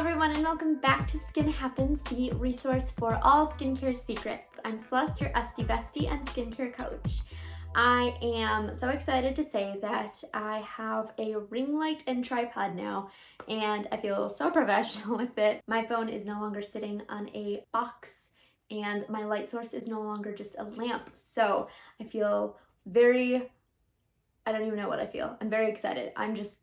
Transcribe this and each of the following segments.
everyone and welcome back to Skin Happens, the resource for all skincare secrets. I'm Celeste, your esty bestie and skincare coach. I am so excited to say that I have a ring light and tripod now and I feel so professional with it. My phone is no longer sitting on a box and my light source is no longer just a lamp. So I feel very, I don't even know what I feel. I'm very excited. I'm just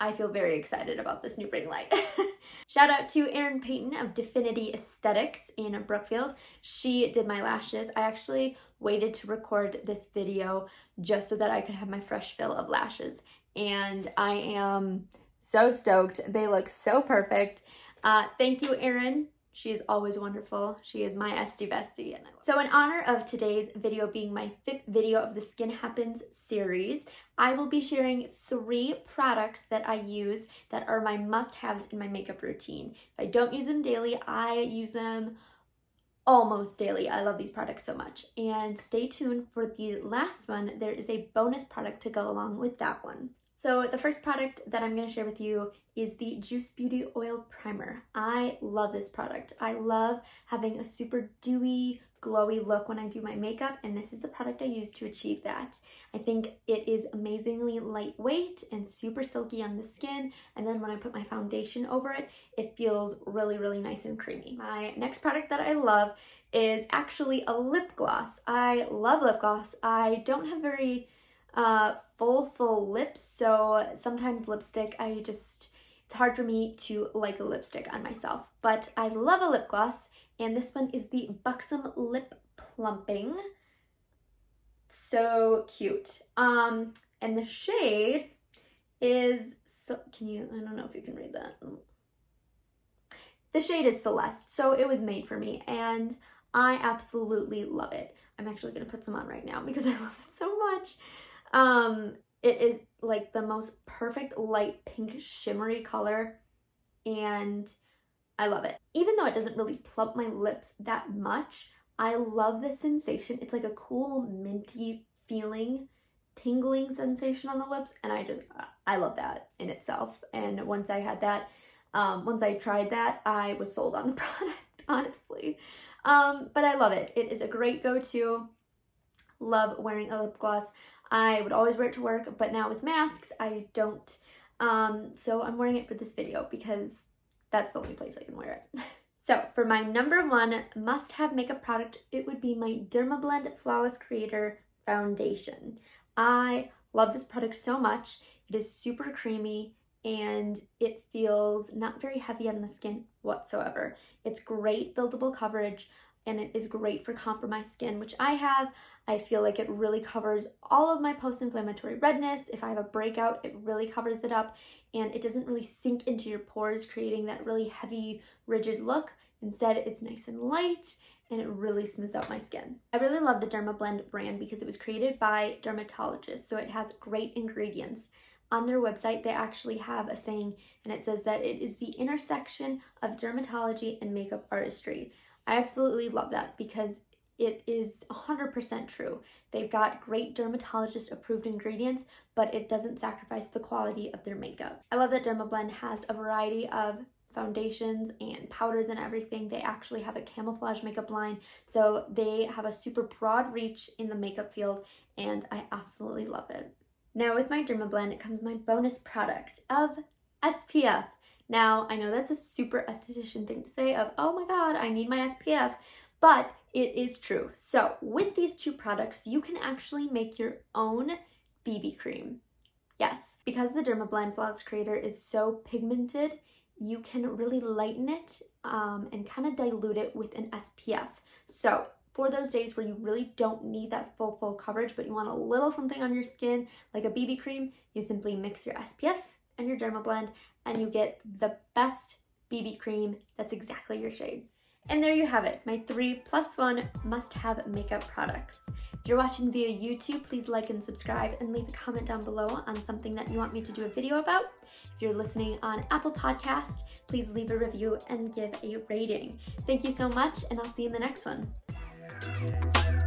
I feel very excited about this new ring light. Shout out to Erin Payton of Definity Aesthetics in Brookfield. She did my lashes. I actually waited to record this video just so that I could have my fresh fill of lashes. And I am so stoked. They look so perfect. Uh, thank you, Erin. She is always wonderful. She is my esty bestie. so in honor of today's video being my fifth video of the Skin Happens series, I will be sharing three products that I use that are my must-haves in my makeup routine. If I don't use them daily, I use them almost daily. I love these products so much. And stay tuned for the last one. There is a bonus product to go along with that one. So the first product that I'm going to share with you is the Juice Beauty Oil Primer. I love this product. I love having a super dewy, glowy look when I do my makeup and this is the product I use to achieve that. I think it is amazingly lightweight and super silky on the skin and then when I put my foundation over it, it feels really, really nice and creamy. My next product that I love is actually a lip gloss. I love lip gloss. I don't have very uh, full, full lips. So sometimes lipstick, I just, it's hard for me to like a lipstick on myself. But I love a lip gloss. And this one is the Buxom Lip Plumping. So cute. Um, and the shade is, so, can you, I don't know if you can read that. The shade is Celeste, so it was made for me and I absolutely love it. I'm actually gonna put some on right now because I love it so much. Um, it is like the most perfect light pink shimmery color and I love it. Even though it doesn't really plump my lips that much, I love the sensation. It's like a cool minty feeling, tingling sensation on the lips and I just, I love that in itself. And once I had that, um, once I tried that, I was sold on the product, honestly. Um, but I love it. It is a great go-to. Love wearing a lip gloss. I would always wear it to work, but now with masks, I don't. Um, so I'm wearing it for this video because that's the only place I can wear it. so for my number one must-have makeup product, it would be my Dermablend Flawless Creator Foundation. I love this product so much. It is super creamy and it feels not very heavy on the skin whatsoever. It's great buildable coverage and it is great for compromised skin, which I have. I feel like it really covers all of my post-inflammatory redness. If I have a breakout, it really covers it up and it doesn't really sink into your pores, creating that really heavy, rigid look. Instead, it's nice and light and it really smooths out my skin. I really love the Dermablend brand because it was created by dermatologists, so it has great ingredients. On their website, they actually have a saying, and it says that it is the intersection of dermatology and makeup artistry. I absolutely love that because it is 100% true. They've got great dermatologist approved ingredients, but it doesn't sacrifice the quality of their makeup. I love that Dermablend has a variety of foundations and powders and everything. They actually have a camouflage makeup line, so they have a super broad reach in the makeup field, and I absolutely love it. Now with my Dermablend it comes my bonus product of SPF. Now, I know that's a super esthetician thing to say of, oh my god, I need my SPF, but it is true. So with these two products, you can actually make your own BB cream. Yes, because the Dermablend Flawless Creator is so pigmented, you can really lighten it um, and kind of dilute it with an SPF. So for those days where you really don't need that full, full coverage, but you want a little something on your skin, like a BB cream, you simply mix your SPF and your Dermablend and you get the best BB cream that's exactly your shade. And there you have it, my three plus one must-have makeup products. If you're watching via YouTube, please like and subscribe and leave a comment down below on something that you want me to do a video about. If you're listening on Apple Podcast, please leave a review and give a rating. Thank you so much, and I'll see you in the next one.